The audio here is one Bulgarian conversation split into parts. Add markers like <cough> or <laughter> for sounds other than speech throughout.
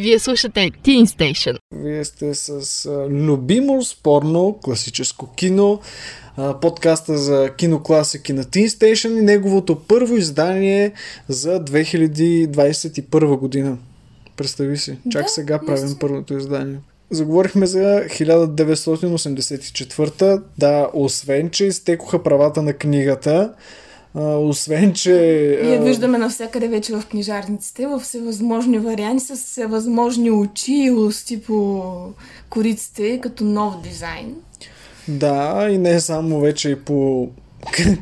Вие слушате Teen Station. Вие сте с а, любимо спорно класическо кино, а, подкаста за кинокласики на Teen Station и неговото първо издание за 2021 година. Представи си, чак Да, сега правим наистина. първото издание. Заговорихме за 1984. Да, освен, че изтекоха правата на книгата, а, освен, че... Ние виждаме навсякъде вече в книжарниците, в всевъзможни варианти, с всевъзможни очи и усти по кориците, като нов дизайн. Да, и не само вече и по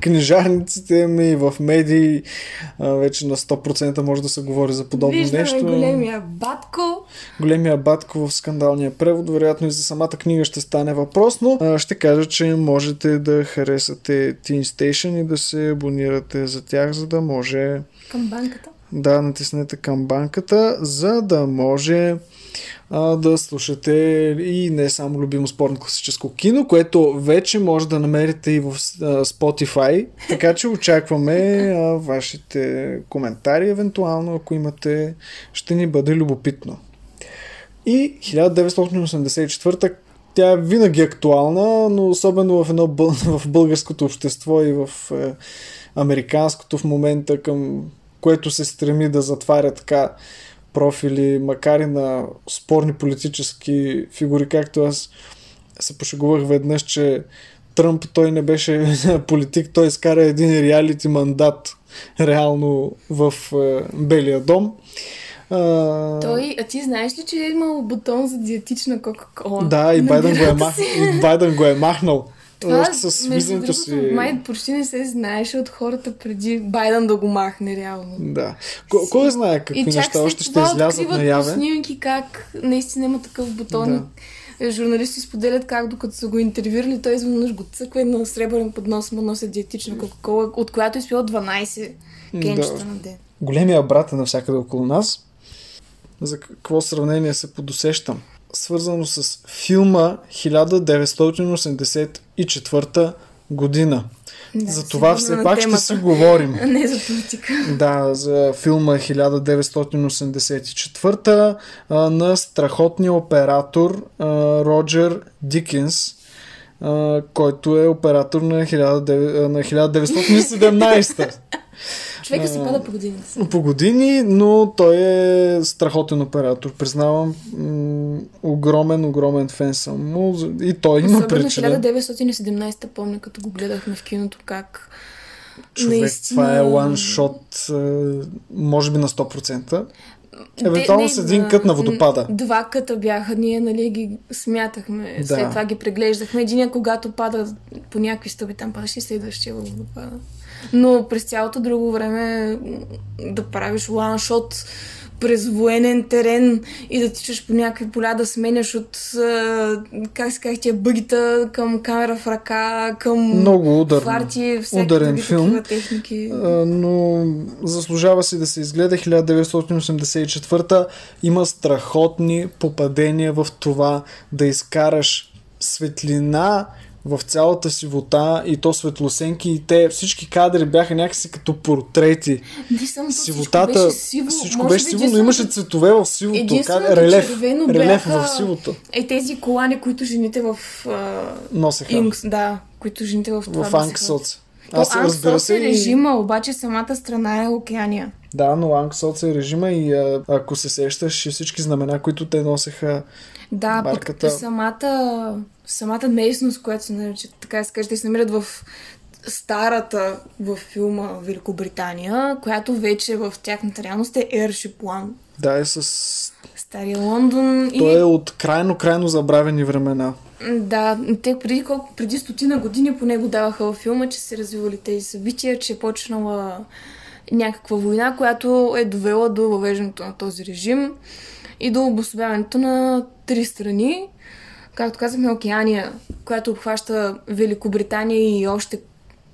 книжарниците, ми и в медии вече на 100% може да се говори за подобно Виждаме нещо. големия батко. Големия батко в скандалния превод, вероятно и за самата книга ще стане въпрос, но ще кажа, че можете да харесате Teen Station и да се абонирате за тях, за да може Към банката. Да натиснете към банката, за да може а, да слушате и не само любимо спорно класическо кино, което вече може да намерите и в а, Spotify, така че очакваме а, вашите коментари, евентуално, ако имате, ще ни бъде любопитно. И 1984 тя е винаги актуална, но особено в, едно, <laughs> в българското общество и в е, американското в момента, към което се стреми да затваря така профили, макар и на спорни политически фигури, както аз се пошегувах веднъж, че Тръмп той не беше <laughs> политик, той изкара един реалити мандат реално в е, Белия дом. А, Той, а ти знаеш ли, че е имал бутон за диетична Кока-Кола? Да, и Байден, го е, мах... и Байден го е махнал. Това, Още с между другото, си. май почти не се знаеше от хората преди Байден да го махне реално. Да. Ко- кой знае какви и неща още ще излязат наяве. снимки как наистина има такъв бутон. Да. Журналисти споделят как докато са го интервюрали, той изведнъж го цъква и на сребърен поднос му носи диетична кока-кола, от която е изпил 12 кенчета Да. на ден. Големия брат е навсякъде около нас. За какво сравнение се подусещам? Свързано с филма 1984 година. Да, за това все пак темата. ще си говорим. А <laughs> не за политика. Да, за филма 1984 а, на страхотния оператор а, Роджер Дикинс, а, който е оператор на, 1900, на 1917 <laughs> Човека си пада по годините. си. по години, но той е страхотен оператор. Признавам, м- огромен, огромен фен съм му и той има Особено причина. 1917 помня, като го гледахме в киното, как Човек, наистина... това е е, може би на 100%. Евентуално Не, с един на- кът на водопада. Два къта бяха, ние нали ги смятахме, Да. след това ги преглеждахме. Един когато пада по някакви стъби, там падаше и следващия във водопада. Но през цялото друго време да правиш ланшот през военен терен и да тичаш по някакви поля, да сменяш от, как се казах, тия бъгита към камера в ръка, към Много ударен, фарти, ударен филм. техники. Но заслужава си да се изгледа 1984 има страхотни попадения в това да изкараш светлина в цялата сивота и то светлосенки и те всички кадри бяха някакси като портрети. То, Сивотата, всичко беше сиво. всичко беше сиво, но имаше цветове в сивото. Как, релеф, релеф бяха- в сивото. Е, тези колани, които жените в а, Носеха Инкс, да, които жените в това в. Анксоц. То Аз разбира се е режима, обаче самата страна е океания. Да, но Анксоц е режима и а, ако се сещаш всички знамена, които те носеха Да, Барката. пък самата, самата местност, която се нарича, така се каже, те се намират в старата във филма Великобритания, която вече в тяхната реалност е One. Да, е с... Стария Лондон и... Той е от крайно, крайно забравени времена. Да, те преди, колко, преди стотина години по него даваха във филма, че се развивали тези събития, че е почнала някаква война, която е довела до въвеждането на този режим и до обособяването на три страни. Както казахме, Океания, която обхваща Великобритания и още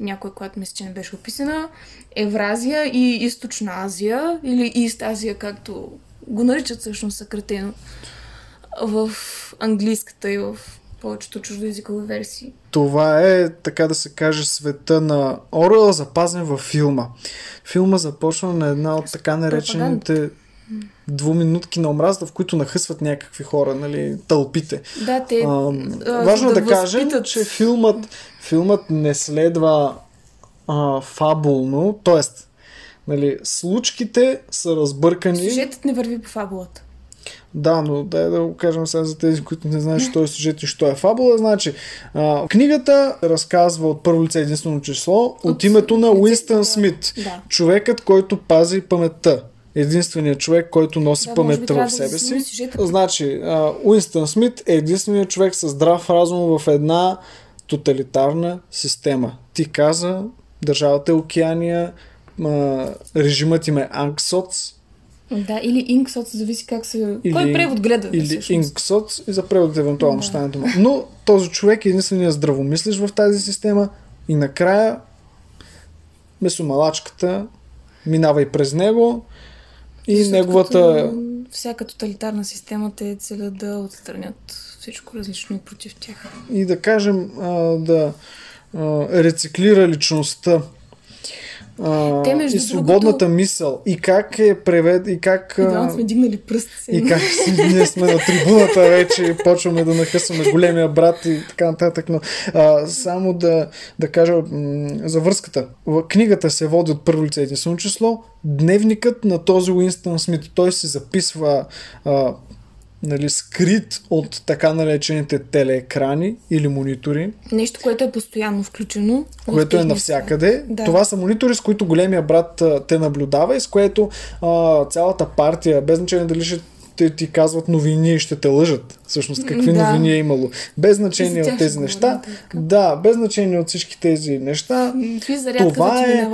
някоя, която мисля, че не беше описана, Евразия и Източна Азия, или Ист Азия, както го наричат всъщност съкратено в английската и в повечето чуждоязикови версии. Това е, така да се каже, света на Оруел, запазен във филма. Филма започва на една от така наречените двуминутки на омразата, в които нахъсват някакви хора, нали, тълпите. Да, те... А, важно е за да, кажем, че филмът, филмът не следва а, фабулно, т.е. Нали, случките са разбъркани. Сюжетът не върви по фабулата. Да, но дай да го кажем сега за тези, които не знаят, що е сюжет и що е фабула. Значи, а, книгата разказва от първо лице единствено число от, От името на Уинстън Смит. Да. Човекът, който пази паметта. Единственият човек, който носи Да, паметта в да себе засилим си. сюжета. Значи, Уинстън Смит е единственият човек с здрав разум в една тоталитарна система. Ти каза, държавата е Океания, режимът им е Анксоц, Да, или Инксот, зависи как се... Или- Кой превод гледа? или? Инксоц и за превод евентуално Да. стане дума. Но този човек е единственият здравомислиш в тази система и накрая месомалачката минава и през него и Защото неговата... като Всяка тоталитарна система те целят да отстранят всичко различно против тях. и да кажем а, да а, рециклира личността а, Те, между и свободната другото- мисъл и как е превед и как И сме дигнали пръст. И как ние сме на трибуната вече и почваме да нахъсваме големия брат и така нататък. Но а, само да, да кажа м- за връзката. Книгата се води от първо лице единствено число. Дневникът на този Уинстън Смит. Той се записва а, нали, скрит от така наречените телеекрани или монитори, Нещо, което е постоянно включено. което е техния навсякъде. Да. Това са монитори, с които големия брат те наблюдава и с което а, цялата партия, без значение дали ще те ти казват новини и ще те лъжат. Всъщност, какви Да. новини е имало. Без значение от тези неща. Да, без значение от всички тези неща. Това е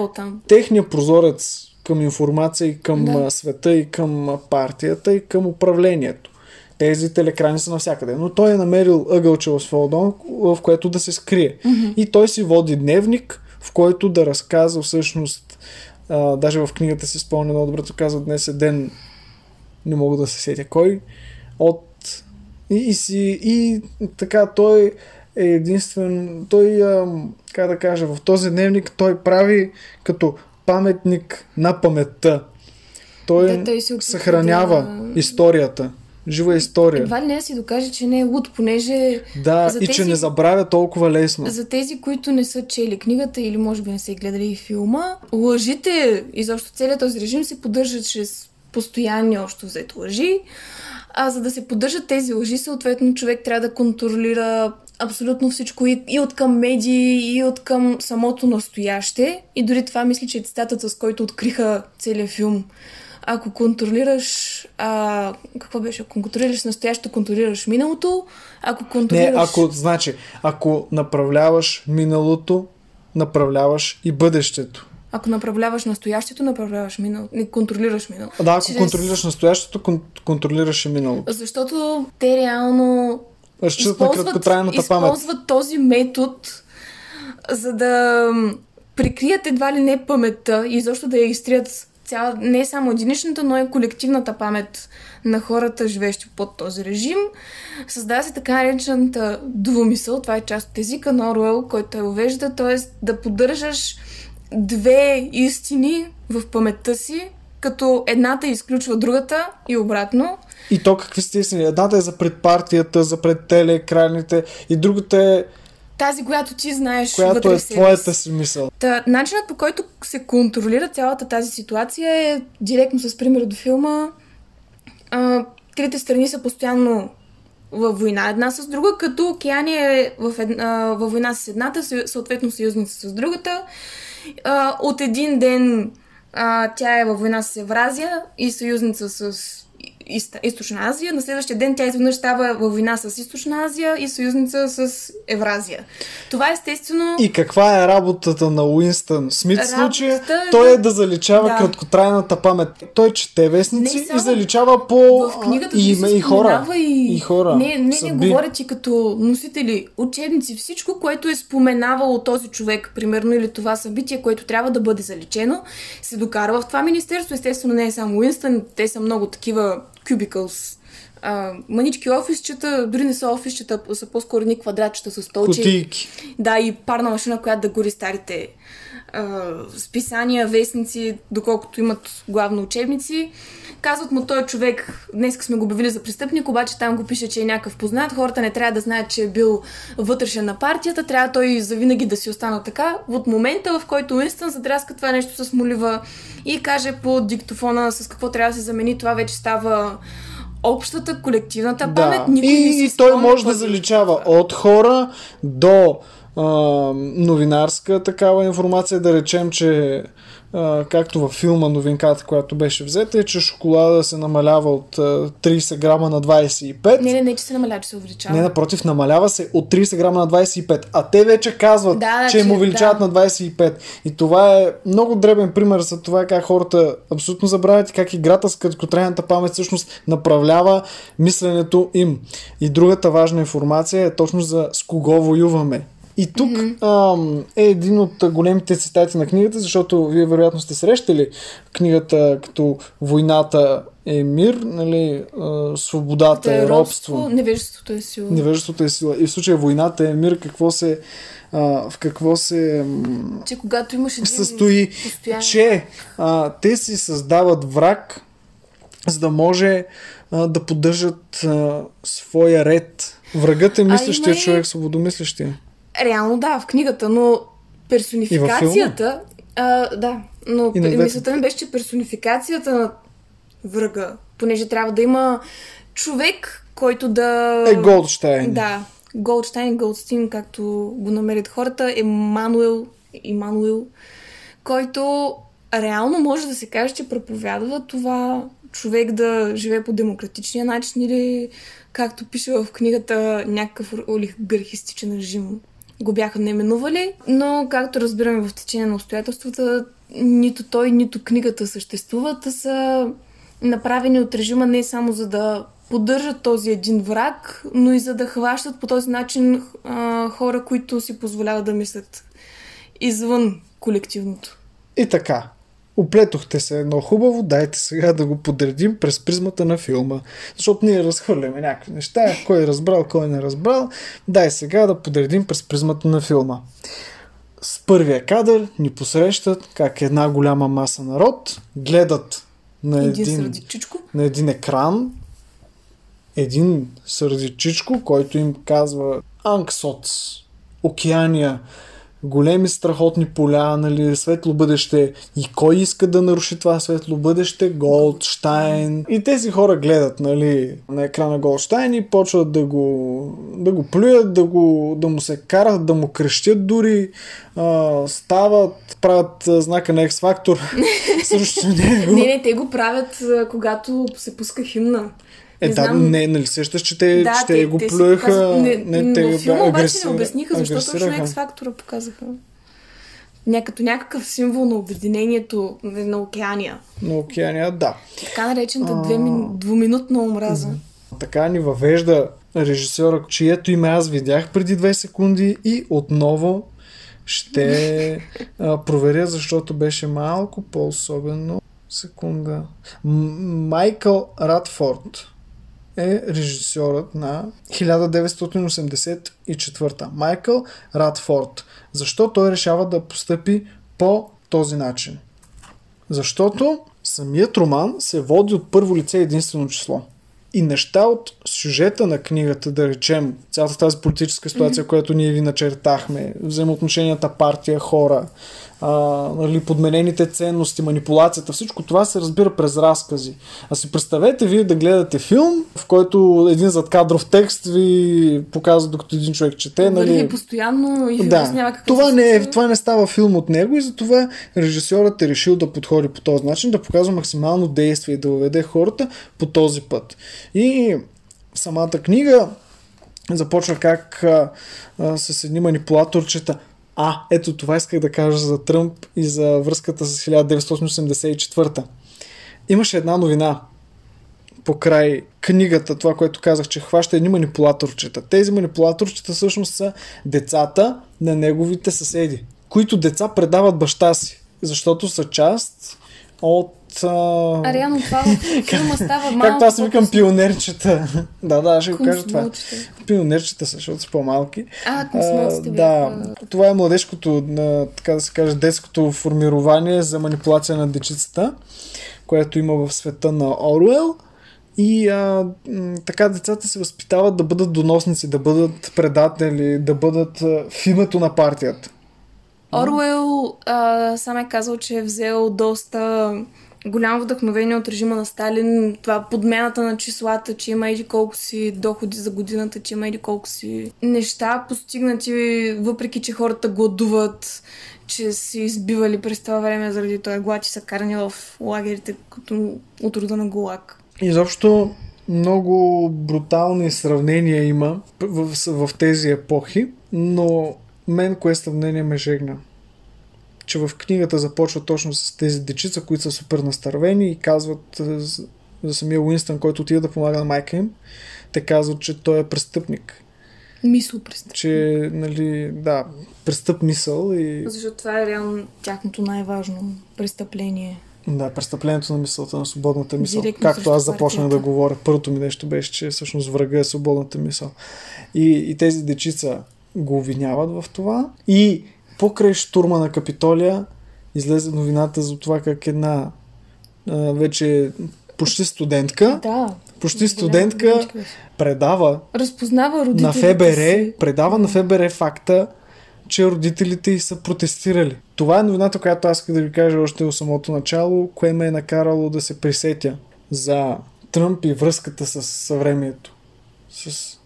техният прозорец към информация и към Да. света и към партията и към управлението. Тези телекрани са навсякъде. Но той е намерил ъгълче в своя дом, в което да се скрие. И той си води дневник, в който да разказва всъщност, а, даже в книгата си спомня много добре, казва днес е ден, не мога да се сетя кой, от и, и, си, и така той е единствен, той, ам, как да кажа, в този дневник той прави като паметник на паметта. Той, Да, той се съхранява да- историята, жива история. Едва ли не да си докаже, че не е луд, понеже Да, за и че тези- не забравя толкова лесно. за тези, които не са чели книгата или може би не са и гледали и филма, лъжите, изобщо целият този режим се поддържа чрез постоянни общо взето лъжи. А за да се поддържат тези лъжи, съответно човек трябва да контролира абсолютно всичко и, и от към медии, и от към самото настояще. И дори това мисля, че е цитатът, с който откриха целият филм. Ако контролираш... А, какво беше? Ако контролираш настоящето, контролираш миналото. Ако Не, контролираш... ако, значи, ако направляваш миналото, направляваш и бъдещето. Ако направляваш настоящето, направляваш миналото. Не контролираш миналото. Да, ако Чрез- контролираш настоящето, кон- контролираш и миналото. Защото те реално Разчитат на краткотрайната памет. използват този метод, за да прикрият едва ли не паметта и защо да я изтрият цяла, не само единичната, но и колективната памет на хората, живещи под този режим. Създава се така наречената двумисъл, това е част от езика на Оруел, който я увежда, т.е. да поддържаш две истини в паметта си, като едната изключва другата и обратно. И то какви сте истини? Едната е за пред партията, за пред телеекраните и другата е, Тази, която ти знаеш която е в твоята си. мисъл. Та, начинът по който се контролира цялата тази ситуация е директно с пример до филма. А, трите страни са постоянно във война една с друга, като Океания е в една, във война с едната, съ- съответно съюзница с другата. А, от един ден а, тя е във война с Евразия и съюзница с Източна Азия. На следващия ден тя изведнъж става във война с Източна Азия и съюзница с Евразия. Това естествено... И каква е работата на Уинстън Смит в случая? Е Той е да заличава Да. краткотрайната памет. Той чете вестници Не и само- заличава по В книгата и, име и хора. И, и хора. Не, не, не съдби. говорят и като носители, учебници, всичко, което е споменавало този човек, примерно, или това събитие, което трябва да бъде заличено, се докарва в това министерство. Естествено, не е само Уинстън, те са много такива cubicles а, манички офисчета, дори не са офисчета, са по-скоро ни квадратчета с столче. Кутийки. Да, и парна машина, която да гори старите а, списания, вестници, доколкото имат главно учебници. Казват му, той човек, днес сме го обявили за престъпник, обаче там го пише, че е някакъв познат. Хората не трябва да знаят, че е бил вътрешен на партията, трябва той завинаги да си остана така. От момента, в който Уинстън задраска това нещо с молива и каже по диктофона с какво трябва да се замени, това вече става общата, колективната памет. Да. Никой не И си той спомня може да заличава от хора до а, новинарска такава информация, да речем, че а, както във филма новинката, която беше взета, е, че шоколада се намалява от а, 30 грама на 25. Не, не, не, че се намалява, че се увеличава. Не, напротив, намалява се от 30 грама на 25. А те вече казват, Да, че им значи, увеличават да. на 25. И това е много дребен пример за това как хората абсолютно забравят и как играта с краткотрайната памет всъщност направлява мисленето им. И другата важна информация е точно за с кого воюваме. И тук mm-hmm. ам, е един от големите цитати на книгата, защото вие вероятно сте срещали книгата като Войната е мир, нали, а, свободата Та е робство. Невежеството е сила. Невежеството е сила. И в случая войната е мир, какво се, а, в какво се Че когато имаш един състои, постоянен... че а, те си създават враг, за да може а, да поддържат а, своя ред. Врагът е мислещия има и- човек, свободомислещия. Реално да, в книгата, но персонификацията... А, да, но И мисълта ми беше, че персонификацията на врага, понеже трябва да има човек, който да... Е Голдштайн. Да, Голдштайн, Голдстин, както го намерят хората, Емануел, Имануел, който реално може да се каже, че проповядва това човек да живее по демократичния начин или, както пише в книгата, някакъв олигархистичен режим го бяха наименували, но както разбираме в течение на обстоятелствата, нито той, нито книгата съществуват, а са направени от режима не само за да поддържат този един враг, но и за да хващат по този начин а, хора, които си позволяват да мислят извън колективното. И така. Оплетохте се едно хубаво, дайте сега да го подредим през призмата на филма. Защото ние разхвърляме някакви неща, кой е разбрал, кой не е разбрал. Дай сега да подредим през призмата на филма. С първия кадър ни посрещат как една голяма маса народ гледат на Един, на един екран един сърдичичко, който им казва Анксоц, океания, големи страхотни поля, нали, светло бъдеще. И кой иска да наруши това светло бъдеще? Голдштайн. И тези хора гледат нали, на екрана Голдштайн и почват да го, да го плюят, да, го, да му се карат, да му крещят дори, а, стават, правят а, знака на X-Factor срещу него. Не, не, те го правят, когато се пуска химна. Е, Не да, знам. не, нали сещаш, че те, Да, че те, го те плюеха. не, не, те във филма обаче агресира- не обясниха, защо точно. X фактора показаха. Ня, като някакъв символ на обединението на, океания. На океания, да. Така наречената мин- двуминутна омраза. Така ни въвежда режисьора, чието име аз видях преди две секунди и отново ще а, проверя, защото беше малко по-особено. Секунда. Майкъл Радфорд е режисьорът на 1984. Майкъл Радфорд. Защо той решава да постъпи по този начин? Защото самият роман се води от първо лице единствено число. И неща от сюжета на книгата, да речем, цялата тази политическа ситуация, mm-hmm. която ние ви начертахме, взаимоотношенията партия, хора, а, нали, подменените ценности, манипулацията, всичко това се разбира през разкази. А си представете вие да гледате филм, в който един задкадров текст ви показва докато един човек чете. Нали... Нали, постоянно и да, това не, е, това не става филм от него и затова режисьорът е решил да подходи по този начин, да показва максимално действие и да въведе хората по този път. И самата книга започва как а, а, с едни манипулаторчета а, ето това исках да кажа за Тръмп и за връзката с 1984. Имаше една новина покрай книгата, това, което казах, че хваща едни манипулаторчета. Тези манипулаторчета всъщност са децата на неговите съседи, които деца предават баща си, защото са част от А... А реално това в филма става <laughs> малко Както аз викам пионерчета. <laughs> да, да, ще го кажа това. Пионерчета защото са по-малки. А, А, да, това е младежкото, така да се каже, детското формирование за манипулация на дечицата, което има в света на Оруел. И а, така децата се възпитават да бъдат доносници, да бъдат предатели, да бъдат а, в името на партията. Оруел а, сам е казал, че е взел доста голямо вдъхновение от режима на Сталин. Това подмяната на числата, че има еди колко си доходи за годината, че има еди колко си неща постигнати, въпреки че хората гладуват, че си избивали през това време заради този глад и са карани в лагерите като от рода на Гулаг. Изобщо много брутални сравнения има в, в, в тези епохи, но мен кое сравнение ме жегна. Че в книгата започва точно с тези дечица, които са супер настървени и казват е, за, самия Уинстън, който отива да помага на майка им, те казват, че той е престъпник. Мисъл през Че, нали, да, престъп мисъл и Защото това е реално тяхното най-важно престъпление. Да, престъплението на мисълта на свободната мисъл. Директно Както аз започнах да партията. говоря. Първото ми нещо беше, че всъщност врага е свободната мисъл. И, и тези дечица го обвиняват в това. И покрай штурма на Капитолия излезе новината за това как една а, вече почти студентка, Да. почти студентка предава Разпознава на родителите ФБР, си. предава на ФБР факта, че родителите й са протестирали. Това е новината, която аз исках да ви кажа още от самото начало, кое ме е накарало да се присетя за Тръмп и връзката с съвремието. С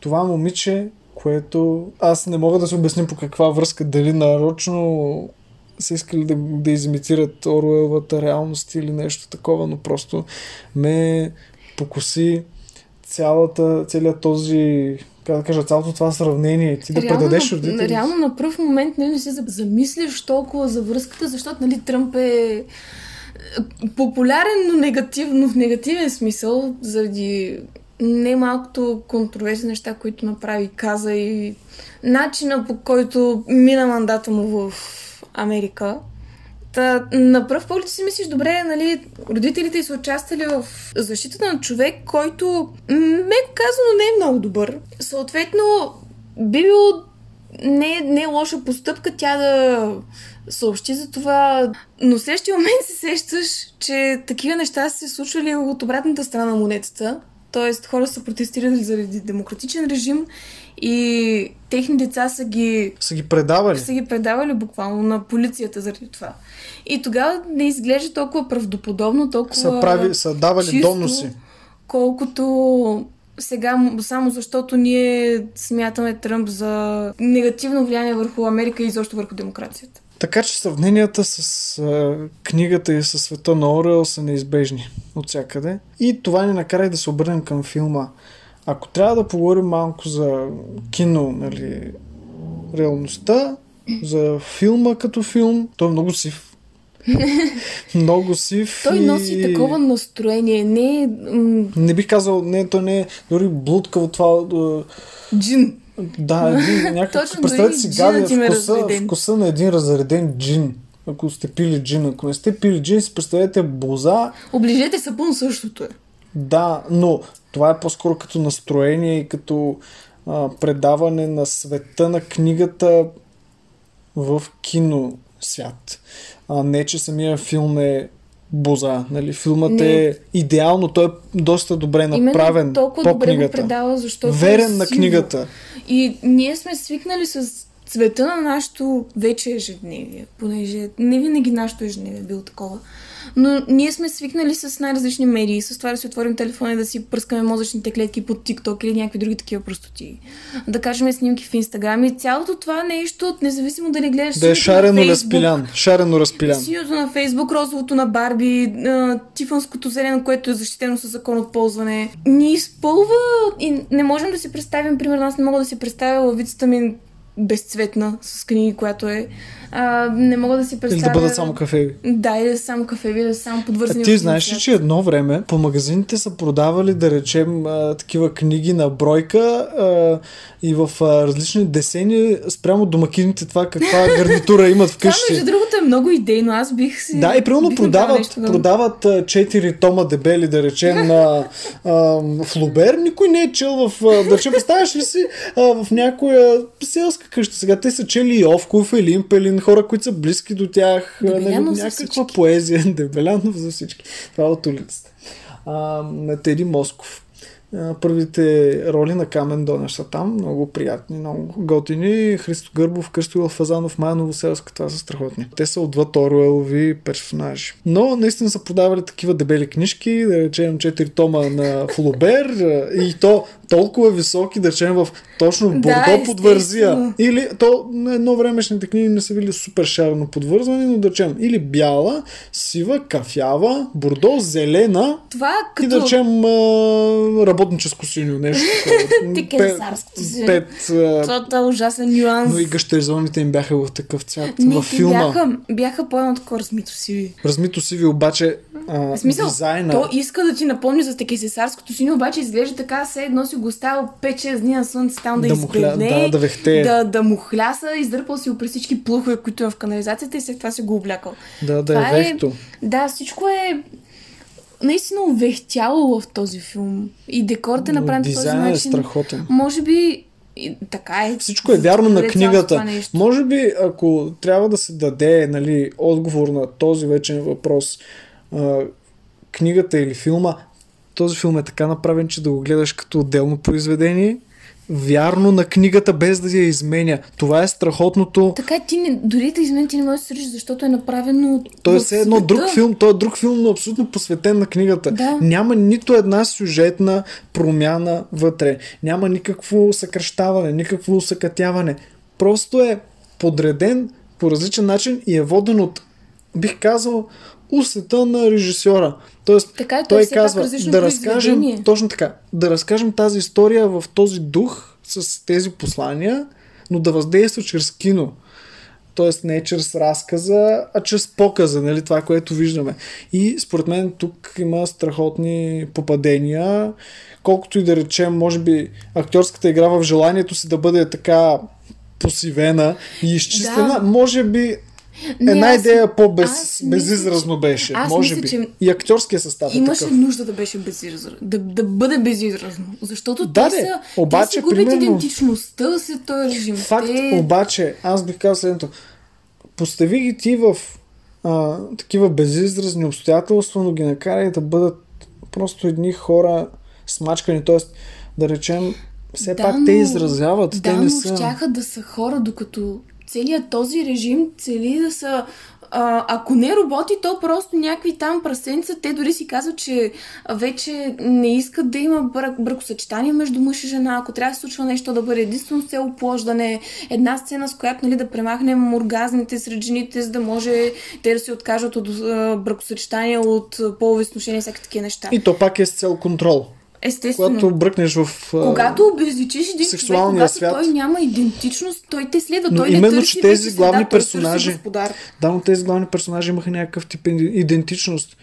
това момиче, което аз не мога да се обясня по каква връзка, дали нарочно са искали да, да изимитират Оруелвата реалност или нещо такова, но просто ме покоси цялата, целият този, как да кажа, цялото това сравнение. Ти да предадеш на, родителите. реално на пръв момент нали, не се замислиш толкова за връзката, защото нали, Тръмп е е, популярен, но негативно, в негативен смисъл, заради немалкото контроверсни неща, които направи каза и начина по който мина мандата му в Америка. Та, на пръв поглед си мислиш, добре, нали, родителите са участвали в защитата на човек, който, меко казано, не е много добър. Съответно, би било не, не е лоша постъпка тя да съобщи за това, но в следващия момент се сещаш, че такива неща са се случвали от обратната страна на монетата. Тоест, хора са протестирали заради демократичен режим и техни деца са ги Са ги предавали. са ги предавали буквално на полицията заради това. И тогава не изглежда толкова правдоподобно, толкова Са, прави, са давали чисто, доноси. колкото сега, само защото ние смятаме Тръмп за негативно влияние върху Америка и изобщо върху демокрацията. Така че сравненията с а, книгата и със света на Орел са неизбежни от всякъде. И това ни накара и да се обърнем към филма. Ако трябва да поговорим малко за кино, нали, реалността, за филма като филм, той е много сив. <laughs> много сив. Той и... носи такова настроение, не е Не бих казал, не, той не е дори блудкаво това. а, джин. Да, <laughs> един някакъв... Точно, Представете си гаде вкуса, вкуса на един разреден джин. Ако сте пили джин, ако не сте пили джин, си представете боза. Оближете сапун същото е. Да, но това е по-скоро като настроение и като а, предаване на света на книгата в кино свят. А не, че самия филм е боза. Нали? Филмът Не. е идеално, той е доста добре направен Именно толкова по добре го книгата. предава, защото Верен е на книгата. И ние сме свикнали с цвета на нашето вече ежедневие, понеже не винаги нашето ежедневие е било такова. Но ние сме свикнали с най-различни медии, с това да си отворим телефона и да си пръскаме мозъчните клетки под TikTok или някакви други такива простоти. Да кажем снимки в Инстаграм и цялото това нещо, независимо дали гледаш Да е шарено разпилян. Шарено разпилян. Синьото на Фейсбук, розовото на Барби, тифанското зелено, което е защитено със закон от ползване. Ни изпълва и не можем да си представим, примерно аз не мога да си представя лавицата ми безцветна с книги, която е. А, не мога да си представя... Или да бъдат само кафеви. Да, или да са само кафеви, да са само подвързани. А ти знаеш ли, че едно време по магазините са продавали, да речем, а, такива книги на бройка а, и в а, различни десени спрямо домакините това каква <laughs> гарнитура имат Това, вкъщи. между другото, е много идейно. Аз бих си... Да, и примерно продават, нещо подобно. продават а, 4 тома дебели, да речем, на <laughs> а, Флубер. Никой не е чел в... Да речем, представяш ли си а, в някоя селска къща сега? Те са чели Овков, Елин Пелин, хора, които са близки до тях. а, Дебелянов някаква поезия. <laughs> Дебелянов за всички. Това е от улицата. А, на Теди Москов. А, Първите роли на Камен Донеш са там, много приятни, много готини. Христо Гърбов, Кръстоил Фазанов, Майя Новоселска, това са страхотни. Те са отвъд Оруелови персонажи. Но наистина са продавали такива дебели книжки, да речем 4 тома на Флобер и то толкова високи, да речем в точно в Да, бордо подвързия. Или то на едно времешните книги не са били супер шарено подвързвани, но да речем или бяла, сива, кафява, бордо, зелена Това и да като... речем а, работническо синьо нещо. <laughs> такова. Ти Пет- кенсарското синьо. Пет. Това е ужасен нюанс. Но и гъщеризоните им бяха в такъв цвят. Не, Във филма. бяха, бяха по-едно такова размито си. Размито сиви обаче а, В смисъл, дизайна. то иска да ти напомни за текесесарското синьо, обаче изглежда така, все едно си го оставил 5-6 дни на слънце там да, Да хля- избледне, да, да да, да му хляса, издърпал си го всички плухове, които е в канализацията и след това си го облякал. Да, да Това е вехто. Да, всичко е наистина увехтяло в този филм. И декорът е направен по този е начин. страхотен. Може би и, така е. Всичко е вярно на книгата. Може би, ако трябва да се даде нали, отговор на този вечен въпрос, а, книгата или филма, този филм е така направен, че да го гледаш като отделно произведение, вярно на книгата, без да я изменя. Това е страхотното. Така ти не, дори да измен ти не можеш да се защото е направено Той е все едно друг филм, той е друг филм, но абсолютно посветен на книгата. Да. Няма нито една сюжетна промяна вътре. Няма никакво съкръщаване, никакво усъкътяване. Просто е подреден по различен начин и е воден от, бих казал, усета на режисьора. Тоест, Така е, той той пак казва да разкажем, точно така, да разкажем тази история в този дух, с тези послания, но да въздейства чрез кино. Тоест не чрез разказа, а чрез показа, нали, това, което виждаме. И според мен тук има страхотни попадения, колкото и да речем, може би актьорската игра в желанието си да бъде така посивена и изчистена, Да. може би Не, една аз- идея аз по-без, мисля, безизразно беше. аз може мисля, би. че И актьорския състав е Имаше такъв. нужда да беше безизразно. Да, да бъде безизразно. Защото Да, те де, са, обаче, те си губят примерно- идентичността след този режим. Факт, те... обаче, аз бих казал следното. Постави ги ти в а, такива безизразни обстоятелства, но ги накарай да бъдат просто едни хора смачкани. Т.е. да речем, все Да, пак но- те изразяват. Да, те не но са... щяха да са хора, докато целият този режим цели да са а, ако не роботи, то просто някакви там прасенца. Те дори си казват, че вече не искат да има брак, бракосъчетание между мъж и жена. Ако трябва да се случва нещо да бъде единствено с цел оплождане, една сцена, с която нали, да премахнем оргазмите сред жените, за да може те да се откажат от бракосъчетание, от полови сношения, всякакви такива неща. И то пак е с цел контрол. Естествено. Когато бръкнеш в... Когато обезличиш един човек, сексуалния когато свят. той няма идентичност, той те следва. Но той не именно, търси че тези главни търси персонажи-. Да, но тези главни персонажи имаха някакъв тип идентичност.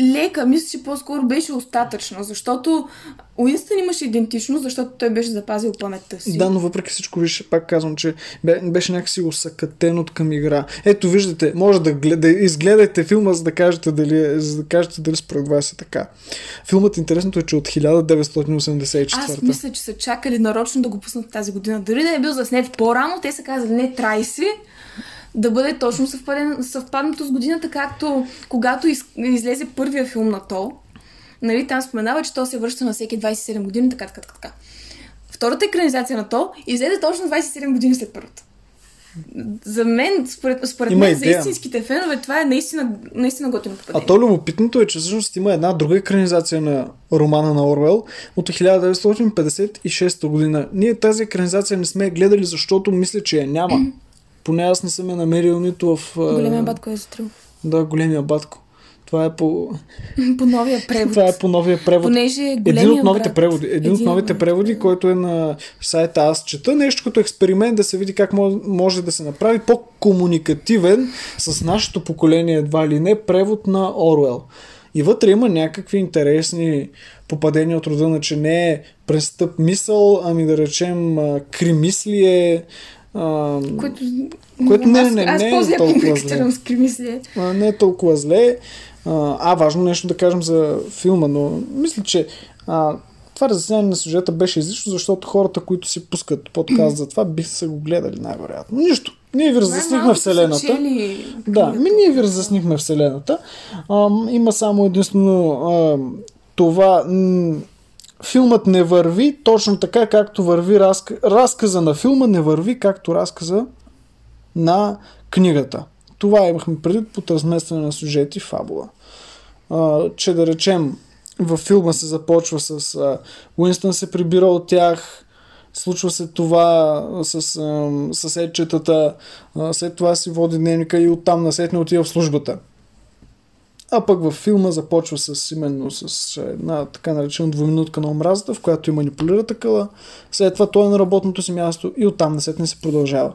Лека, мисля, че по-скоро беше остатъчна, защото Уинстън имаше идентичност, защото той беше запазил паметта си. Да, но въпреки всичко, виж, пак казвам, че бе- беше някакси усъкътен от към игра. Ето, виждате, може да, глед, да изгледате филма, за да кажете дали, е- за да кажете дали според вас е така. Филмът интересното е, че от 1984. Аз мисля, че са чакали нарочно да го пуснат тази година. Дори да е бил заснет по-рано, те са казали не трай си, да бъде точно съвпаден, съвпаднато с годината, както когато из, излезе първия филм на То. Нали, там споменава, че то се връща на всеки 27 години, така, така, така. Втората екранизация на То излезе точно 27 години след първата. За мен, според, според Има мен, за идея. истинските фенове, това е наистина, наистина готино А попадение. то любопитното е, че всъщност има една друга екранизация на романа на Орвел от 1956 година. Ние тази екранизация не сме гледали, защото мисля, че я няма. Поне аз не съм я намерил нито в... Големия батко е затрил. Да, големия батко. Това е по, <laughs> По новия превод. това е по новия превод. Понеже Един големия от новите брат- преводи. Един, от новите преводи, който е на сайта Аз чета, нещо като експеримент да се види как може, да се направи по-комуникативен с нашето поколение, едва ли не, превод на Оруел. И вътре има някакви интересни попадения от рода на, че не е престъп мисъл, ами да речем кримислие, а, Което, Което не, аз, не, аз не е толкова кримислие. а, не е толкова зле. А, а, важно нещо да кажем за филма, но мисля, че а, това разяснение на сюжета беше излишно, защото хората, които си пускат подкаст за това, биха се го гледали най-вероятно. Нищо. Ние ви разяснихме са Вселената. чели Да, ми ние ви разяснихме Вселената. Ам, има само единствено ам, това. М- филмът не върви точно така, както върви разк... разказа на филма, не върви както разказа на книгата. Това имахме предвид под разместване на сюжети и фабула. А, че да речем, във филма се започва с а, Уинстън се прибира от тях, случва се това с ам, съседчетата, а, след това си води дневника и оттам насетне отива в службата. А пък във филма започва с именно с една така наречена двуминутка на омразата, в която и манипулира такава. След това той е на работното си място и оттам насетне се продължава.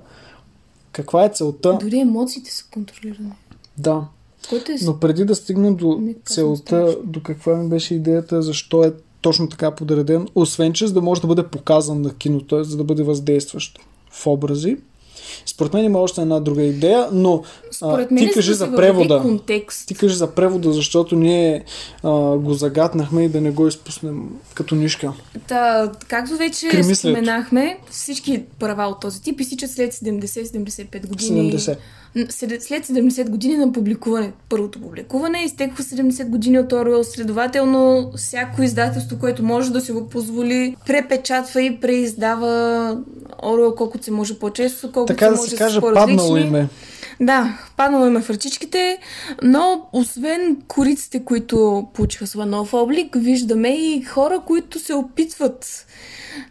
Каква е целта? Дори емоциите са контролирани. Да. Е... Но преди да стигнем до Не целта, до каква ми беше идеята, защо е точно така подреден, освен че за да може да бъде показан на кино, т.е. за да бъде въздействащ в образи. Според мен има още една друга идея, но а, ти кажи да за превода. контекст. Ти кажи за превода, защото ние а, го загатнахме и да не го изпуснем като нишка. Та, както вече Кремислието. споменахме, всички права от този тип изтичат след 70-75 години. 70. След след 70 години на публикуване, първото публикуване, изтекоха 70 години от Оруел, следователно всяко издателство, което може да си го позволи, препечатва и преиздава Оруел колкото се може по-често, колкото Така да може се с каже, паднало име. Да, е в ръчичките, но освен кориците, които получиха своя облик, виждаме и хора, които се опитват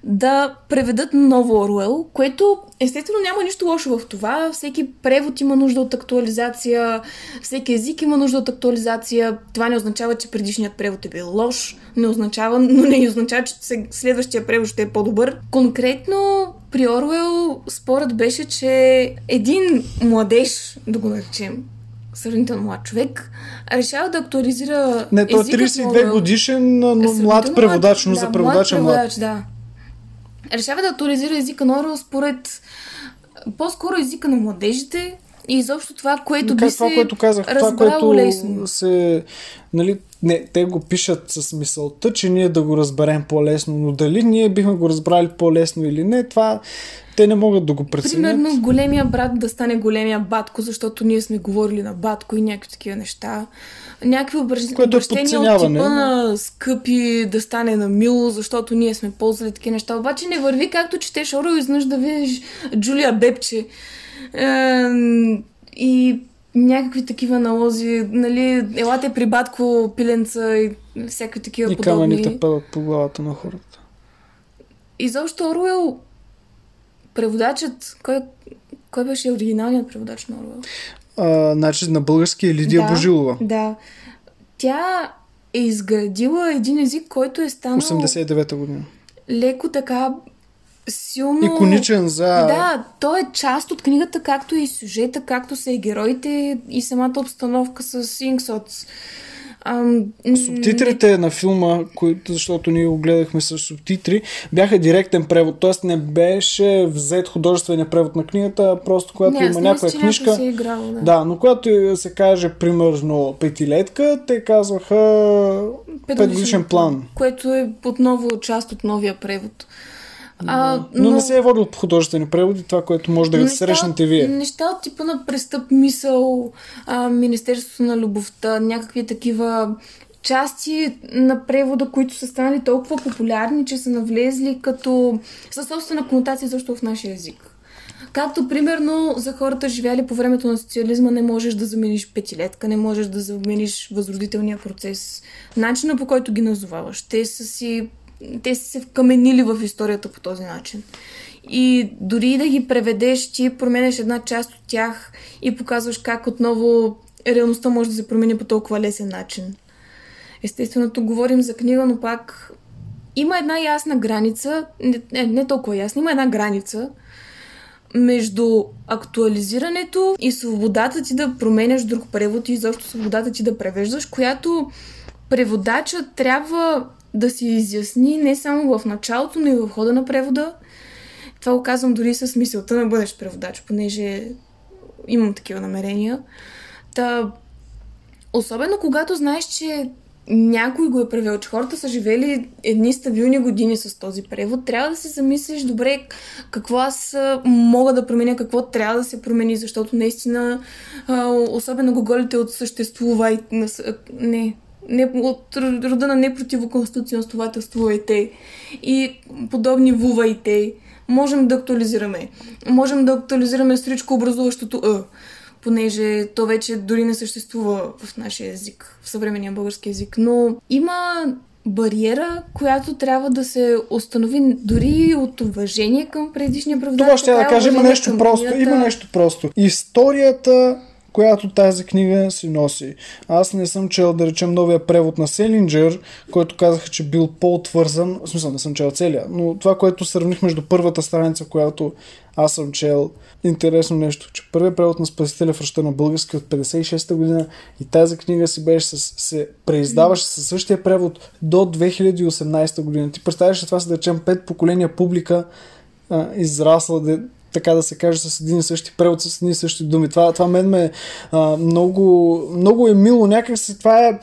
да преведат ново Оруел, което естествено няма нищо лошо в това. Всеки превод има нужда от актуализация, всеки език има нужда от актуализация. Това не означава, че предишният превод е бил лош, не означава, но не означава, че следващия превод ще е по-добър. Конкретно при Оруел спорът беше, че един младеж, да го наречем, сравнително млад човек, решава да актуализира Не, той е езикът на 32 Оруел. годишен, но млад преводач, но да, за преводач е млад. преводач, да. Решава да актуализира езика на Орел според по-скоро езика на младежите и изобщо това, което би Как, се това, което казах, това, което лесно. се... Нали, не, те го пишат с мисълта, че ние да го разберем по-лесно, но дали ние бихме го разбрали по-лесно или не, това те не могат да го преценят. Примерно големия брат да стане големия батко, защото ние сме говорили на батко и някакви такива неща. Някакви обръж... Което е обращения от подценяване. типа на скъпи да стане на мило, защото ние сме ползвали такива неща. Обаче не върви както четеш Оро и изнъж да видиш Джулия Бепче. Е, и някакви такива налози, нали, елате при батко пиленца и всякакви такива И подобни. камъните падат по главата на хората. Изобщо Оруел, преводачът, кой, кой беше оригиналният преводач на Оруел? А, значи на български е Лидия да, Божилова. Да. Тя е изградила един език, който е станал 89-та година. леко така силно... Иконичен за... Да, той е част от книгата, както и сюжета, както са и героите и самата обстановка с Инксотс. Ам, Субтитрите на филма, които, защото ние го гледахме с субтитри, бяха директен превод, т.е. не беше взет художествения превод на книгата, а просто когато не, има някоя книжка. Е играл, да. Да, но когато се каже примерно петилетка, те казваха петгодишен план. Което е отново част от новия превод. А, Но, не се е водил по художествени преводи, това, което може да неща срещнете от- вие. Неща от типа на престъп мисъл, а, Министерството на любовта, някакви такива части на превода, които са станали толкова популярни, че са навлезли като със собствена конотация защо в нашия език. Както, примерно, за хората живяли по времето на социализма не можеш да замениш петилетка, не можеш да замениш възродителния процес. Начина по който ги назоваваш. Те са си те са се вкаменили в историята по този начин. И дори да ги преведеш, ти променеш една част от тях и показваш как отново реалността може да се промени по толкова лесен начин. Естествено, тук говорим за книга, но пак има една ясна граница, не, не толкова ясна, има една граница между актуализирането и свободата ти да променяш друг превод и изобщо свободата ти да превеждаш, която преводача трябва да си изясни не само в началото, но и в хода на превода. Това го казвам дори с мисълта на бъдещ преводач, понеже имам такива намерения. Та, особено когато знаеш, че някой го е превел, че хората са живели едни стабилни години с този превод, трябва да се замислиш добре какво аз мога да променя, какво трябва да се промени, защото наистина, особено гоголите от съществува и не, не, от рода на непротивоконституционствователствувайте и подобни вувайте, можем да актуализираме. Можем да актуализираме стричко образуващото Е понеже то вече дори не съществува в нашия език, в съвременния български език. Но има бариера, която трябва да се установи дори от уважение към предишния преводач. Това ще да кажа, има нещо просто. Има нещо просто. Историята която тази книга си носи. Аз не съм чел, да речем, новия превод на Селинджер, който казаха, че бил по-отвързан. В смисъл, не съм чел целия, но това, което сравних между първата страница, която аз съм чел, интересно нещо, че първият превод на Спасителя връща на български от 56-та година и тази книга си беше с, се преиздаваше със същия превод до 2018 година. Ти представяш, това са да речем пет поколения публика израсла, така да се каже, с един и същи превод, с едни и същи думи. Това, това мен ме а, много, много е мило. Някакси това е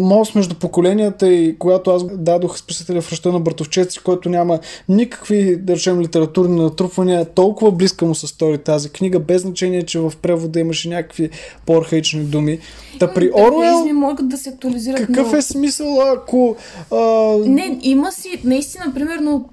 мост между поколенията и когато аз дадох спасителя в ръща на Братовчеци, който няма никакви, да речем, литературни натрупвания, толкова близка му се стори тази книга, без значение, че в превода имаше някакви по-архаични думи. Та при Оруел... могат да се актуализират Какъв много. е смисъл, ако... А... Не, има си, наистина, примерно,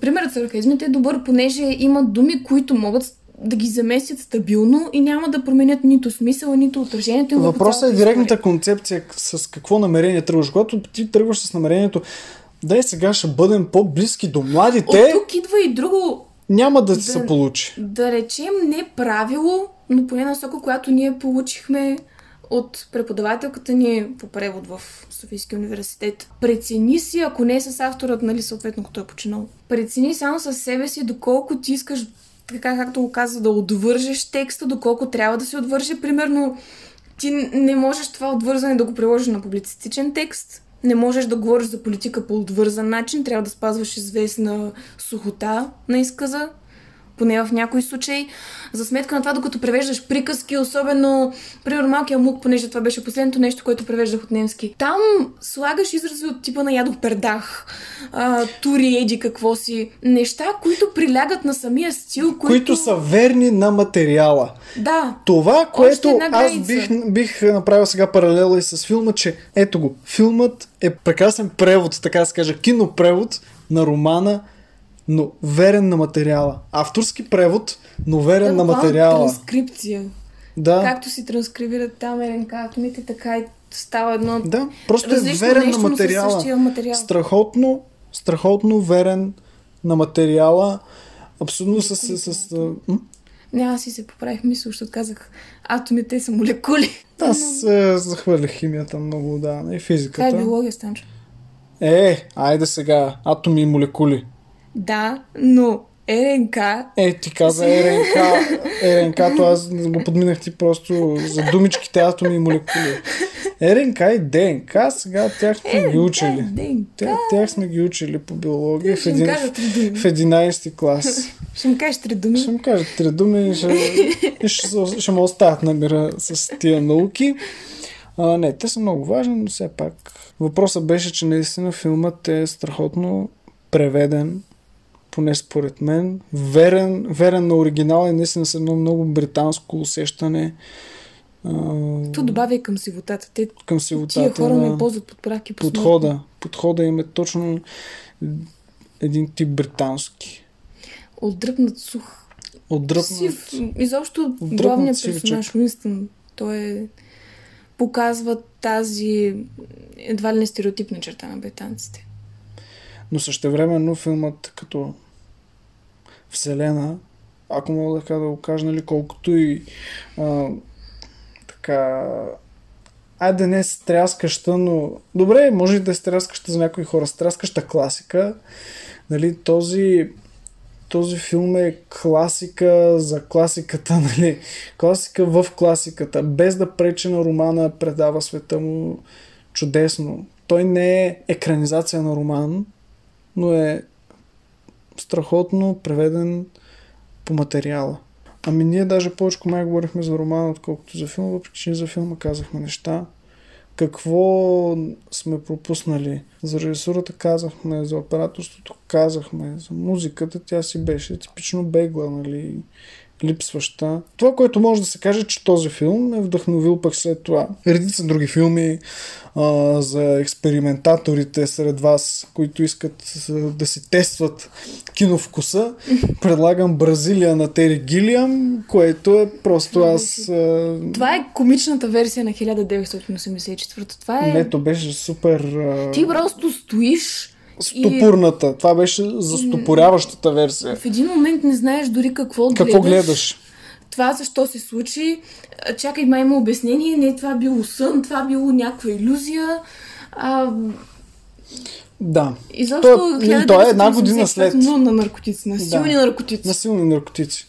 примерът с архаизмите е добър, понеже има думи, които могат да ги заместят стабилно и няма да променят нито смисъла, нито отражението им. Въпросът е директната история. концепция с какво намерение тръгваш. Когато ти тръгваш с намерението да е сега ще бъдем по-близки до младите. От тук идва и друго. Няма да да, се получи. Да речем не правило, но поне насока, която ние получихме от преподавателката ни по превод в Софийския университет. Прецени си, ако не е с авторът, нали, съответно, като е починал. Прецени само със себе си, доколко ти искаш, така както го каза, да отвържеш текста, доколко трябва да се отвърже. Примерно, ти не можеш това отвързане да го приложиш на публицистичен текст, не можеш да говориш за политика по отвързан начин, трябва да спазваш известна сухота на изказа, поне в някои случаи. За сметка на това, докато превеждаш приказки, особено, примерно малкия мук, понеже това беше последното нещо, което превеждах от немски. Там слагаш изрази от типа на ядох пердах, а, тури еди какво си. Неща, които прилягат на самия стил, които... които са верни на материала. Да. Това, което аз бих, бих направил сега паралела и с филма, че ето го, филмът е прекрасен превод, така да се каже, кинопревод на романа но верен на материала. Авторски превод, но верен да, на материала. Транскрипция. Да. Както си транскрибират там РНК атомите, така и става едно Да, просто е верен нещо, на материала. материал. Страхотно, страхотно верен на материала. Абсолютно с... с, с м? Не, аз си се поправих мисъл, защото казах атомите са молекули. Аз е, захвърлих химията много, да, и физиката. Това е биология, Станчо. Е, айде сега, атоми и молекули. Да, но РНК... Е, ти каза РНК. РНК, то аз го подминах ти просто за думичките атоми и молекули. РНК и ДНК, сега тях сме ги учили. Тях, тях сме ги учили по биология в, един, в 11 клас. Ще му кажеш три думи. Ще му кажа три думи и ще, ще, ще ме оставят на мира с тия науки. А, не, те са много важни, но все пак. Въпросът беше, че наистина филмът е страхотно преведен поне според мен, верен, верен на оригинала и наистина с едно много британско усещане. То добавя и към сивотата. Те, към сивотата. Тия хора да, не ползват подправки по Подхода. Подхода им е точно един тип британски. Отдръпнат сух. Отдръпнат. Сив. Изобщо главният персонаж Уинстън, той е показва тази едва ли не стереотипна черта на британците. Но същевременно филмът като Вселена, ако мога да, да го кажа, нали, колкото и а, така айде не е стряскаща, но добре, може и да е стряскаща за някои хора, стряскаща класика. Нали, този, този филм е класика за класиката, <laughs> нали, класика в класиката, без да пречи на романа, предава света му чудесно. Той не е екранизация на роман, но е страхотно преведен по материала. Ами ние даже повече май говорихме за романа, отколкото за филма, въпреки че за филма казахме неща. Какво сме пропуснали? За режисурата казахме, за операторството казахме, за музиката тя си беше типично бегла, нали? Липсваща. Това, което може да се каже, че този филм е вдъхновил пък след това редица други филми а, за експериментаторите сред вас, които искат да си тестват киновкуса. <laughs> Предлагам Бразилия на Тери Гилиам, което е просто аз... А... Това е комичната версия на 1984. Това е... Не, то беше супер... А... Ти просто стоиш Стопурната. И... Това беше за стопоряващата версия. В един момент не знаеш дори какво, какво гледаш. гледаш. Това защо се случи. Чакай, май има обяснение. Не, това било сън, това било някаква иллюзия. А... Да. И защо то, то е една година след. Но на наркотици, на силни да, наркотици. На силни наркотици.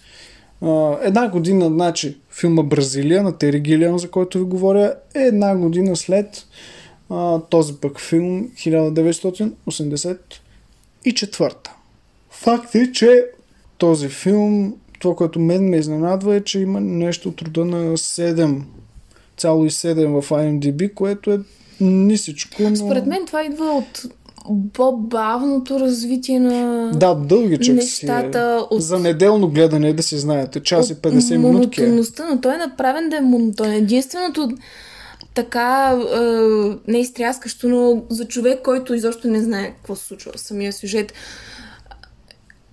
Uh, една година, значи, филма Бразилия на Тери Гилиан, за който ви говоря, е една година след а, този пък филм 1984. Факт е, че този филм, това, което мен ме изненадва е, че има нещо от рода на 7,7 в IMDb, което е нисичко. Но... Според мен това идва от по-бавното развитие на Да, дългичък нещата. Си е. От... За неделно гледане, да си знаете, час и 50 минутки. Монотонността, но той е направен да е монотонен. Единственото така е, не изтряскащо, но за човек, който изобщо не знае какво се случва в самия сюжет.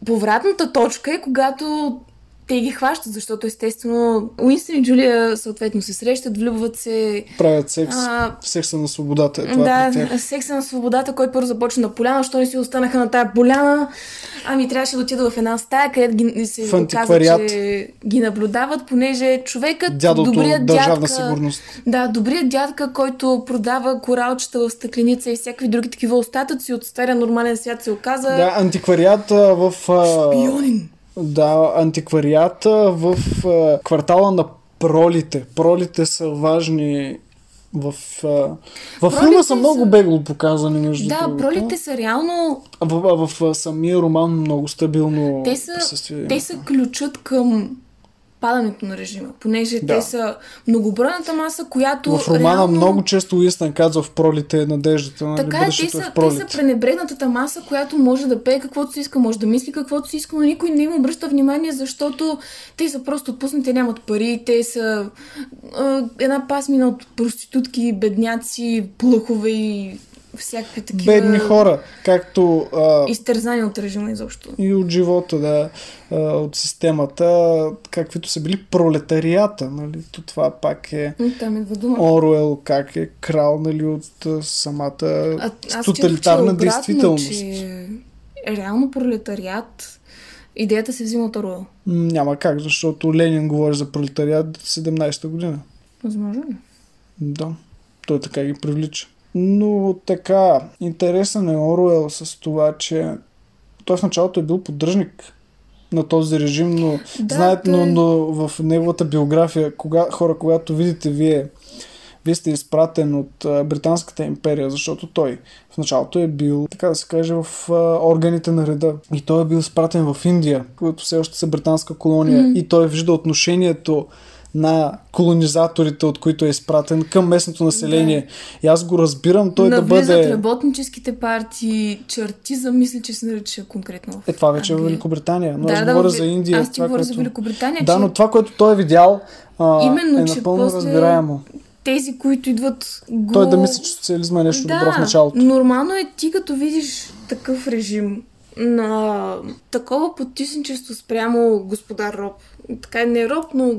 Повратната точка е, когато те ги хващат, защото естествено Уинстън и Джулия съответно се срещат, влюбват се. Правят секс. А, секса на свободата. Е това да, секса на свободата, който първо започна на поляна, що не си останаха на тая поляна. Ами трябваше да отида в една стая, където ги, се оказа, че ги наблюдават, понеже човекът, Дядото, добрият държавна сигурност. Да, добрият дядка, който продава коралчета в стъкленица и всякакви други такива остатъци от стария нормален свят се оказа. Да, антиквариат в... Шпионин да, антикварията в а, квартала на пролите. Пролите са важни в, а, в филма са много бегло показани, между Да, другото. пролите са реално... В, в, в самия роман много стабилно те са, присъствие. Те са ключът към падането на режима, понеже да. те са многобройната маса, която. В романа реално... много често Уистън казва в пролите надеждата на така, е, те са, в те са пренебрегнатата маса, която може да пее каквото си иска, може да мисли каквото си иска, но никой не им обръща внимание, защото те са просто отпуснати, нямат пари, те са а, една пасмина от проститутки, бедняци, плъхове и всякакви такива... Бедни хора, както... А, изтързани от режима изобщо. И от живота, да, а, от системата, каквито са били пролетарията, нали? То това пак е... Там идва дума. Оруел, как е крал, нали, от самата а, аз тоталитарна обратно, действителност. Че реално пролетариат идеята се взима от Оруел. Няма как, защото Ленин говори за пролетариат 17-та година. Възможно ли? Да. Той така ги привлича. Но така, интересен е Оруел с това, че той в началото е бил поддръжник на този режим, но, да, знаете, но, но в неговата биография, кога, хора, когато видите вие, вие сте изпратен от а, Британската империя, защото той в началото е бил, така да се каже, в а, органите на реда. И той е бил изпратен в Индия, което все още са британска колония. Mm-hmm. И той вижда отношението на колонизаторите, от които е изпратен към местното население. Да. И аз го разбирам той Навлизат да бъде... работническите партии, чартизъм, мисля, че се нарича конкретно. Е, това вече е в Великобритания. Но да, аз да, говоря да, за Индия. Аз ти говоря което... за Великобритания. Да, че... но това, което той е видял, а, Именно, е напълно че после... разбираемо тези, които идват го... Той да мисли, че социализма е нещо да, добро в началото. нормално е ти като видиш такъв режим на такова потисничество спрямо господар Роб така не роб, но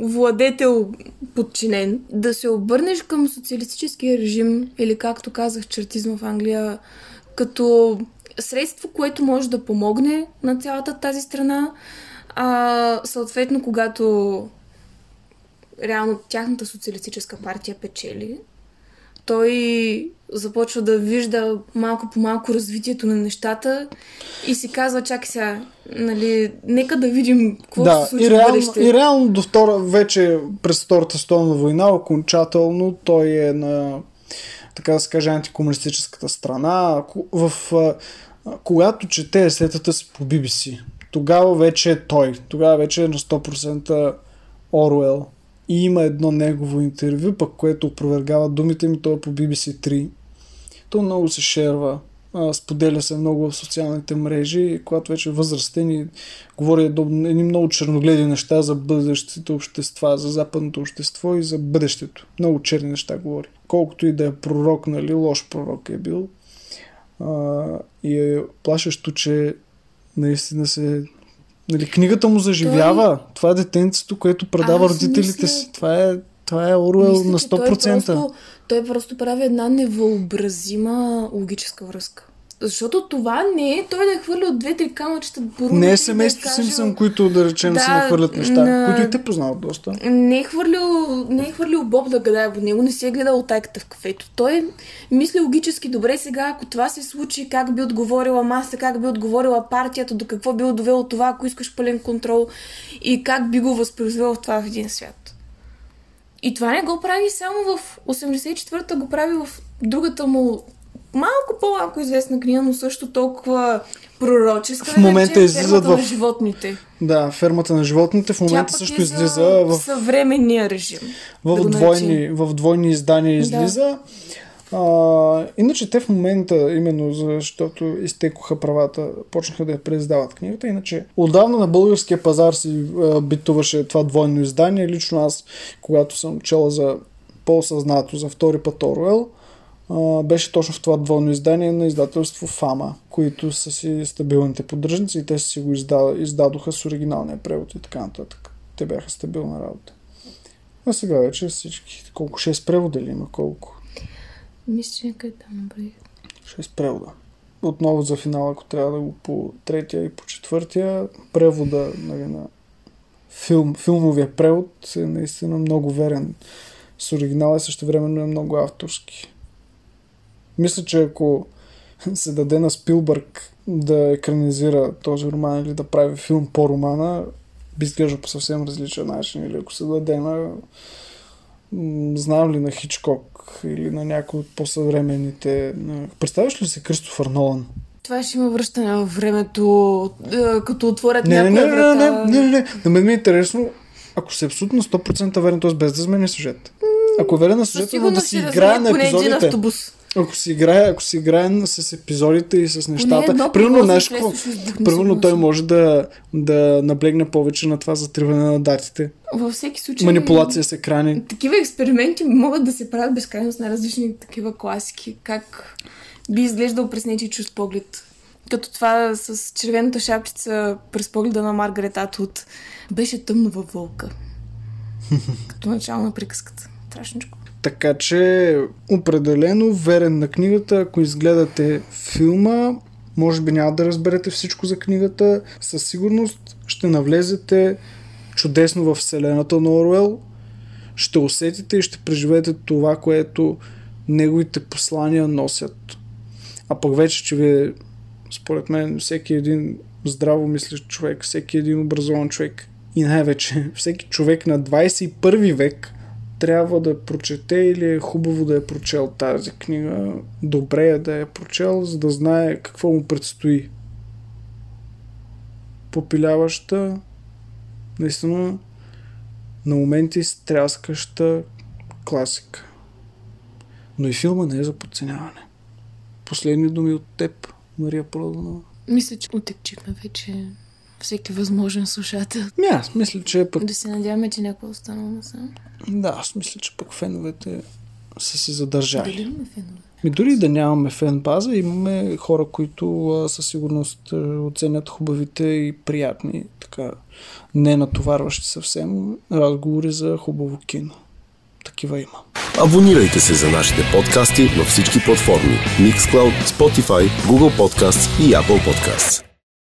владетел подчинен, да се обърнеш към социалистическия режим или както казах чертизма в Англия, като средство, което може да помогне на цялата тази страна. А, съответно, когато реално тяхната социалистическа партия печели, той започва да вижда малко по малко развитието на нещата и си казва, чакай сега, нали, нека да видим какво да, се случи и реално, в бъдеще. и реално до втора, вече през Втората световна война, окончателно той е на, така да се каже, антикомунистическата страна. В, когато чете есетата си по BBC, тогава вече е той. Тогава вече е на 100% Оруел. И има едно негово интервю, пък което опровергава думите ми, то е по BBC 3. То много се шерва, споделя се много в социалните мрежи, и когато вече е възрастен и говори едни много черногледи неща за бъдещите общества, за западното общество и за бъдещето. Много черни неща говори. Колкото и да е пророк, нали, лош пророк е бил. А, и е плашещо, че наистина се Нали, книгата му заживява. Той... Това е детенцето, което предава Аз родителите мисля- си. Това е, това е Оруел Мисля, на че Той 100%. просто, той просто прави една невъобразима логическа връзка. Защото това не е той да е хвърлял две-три камъчета. бурно Не е да семейство кажел- Симпсън, които да речем Да, се нахвърлят неща, на- които и те познават доста. Не е хвърлил, не е хвърлил Боб да гадае по него, не си е гледал отайката в кафето. Той мисли логически добре сега, ако това се случи, как би отговорила маса, как би отговорила партията, до какво би довело това, ако искаш пълен контрол и как би го възпроизвел това в един свят. И това не го прави само в 84-та, го прави в другата му малко по-малко известна книга, но също толкова пророческа. В момента да излизат «Фермата в- на животните. Да, фермата на животните в момента също е излиза за в, съвременния режим. да в, го двойни, в двойни издания излиза. А, иначе те в момента, именно защото изтекоха правата, почнаха да я преиздават книгата. Иначе отдавна на българския пазар си а, битуваше това двойно издание. Лично аз, когато съм чела за по-съзнато за втори път Оруел, а, беше точно в това двойно издание на издателство Фама, които са си стабилните поддръжници и те си го изда, издадоха с оригиналния превод и така нататък. Те бяха стабилна работа. А сега вече всички, колко 6 превода ли има, колко? Мисля, че някъде там набрах. 6 превода. Отново за финал, ако трябва да го по третия и по четвъртия, превода нали, на филм, филмовия превод е наистина много верен с оригинала и също времено е много авторски. Мисля, че ако <laughs> се даде на Спилбърг да екранизира този роман или да прави филм по романа, би изглеждал по съвсем различен начин. Или ако се даде на знам ли на Хичкок или на някой от по-съвременните. Представяш ли си Кристофър Нолан? Това ще има връщане във времето, е, като отворят Не, не, някоя не, не, врата. не, не, не, не. На мен ми е интересно, ако се абсолютно 100% верен, т.е. без да сменя сюжет. Ако е верен на сюжета, но да си играе на епизодите. автобус. Ако си играе, ако си играе с епизодите и с нещата. едно Примерно, издъхне Примерно той може да, да наблегне повече на това затриване на датите. Във всеки случай... Манипулация с екрани. Такива експерименти могат да се правят безкрайно с най-различни такива класики. Как би изглеждал през нечи чужд поглед. Като това с червената шапчица през погледа на Маргарет Атвуд беше тъмно във вълка. <laughs> Като начало на приказката. Страшничко. Така че определено верен на книгата. Ако изгледате филма, може би няма да разберете всичко за книгата. Със сигурност ще навлезете чудесно в вселената на Оруел. Ще усетите и ще преживеете това, което неговите послания носят. А пък вече, че вие, според мен, всеки един здраво мислещ човек, всеки един образован човек и най-вече всеки човек на 21 век трябва да прочете или е хубаво да е прочел тази книга. Добре е да я прочел, за да знае какво му предстои. Попиляваща, наистина на моменти стряскаща класика. Но и филма не е за подценяване. Последни думи от теб, Мария Проданова. Мисля, че отекчихме вече всеки възможен слушател. Ми аз мисля, че пък... Да се надяваме, че някой е останал насам. Да, аз мисля, че пък феновете са си задържали. Дали имаме фенове? Ми дори да нямаме фен база, имаме хора, които а, със сигурност а, оценят хубавите и приятни, така не натоварващи съвсем разговори за хубаво кино. Такива има. Абонирайте се за нашите подкасти във всички платформи Mixcloud, Spotify, Google Podcasts и Apple Podcasts.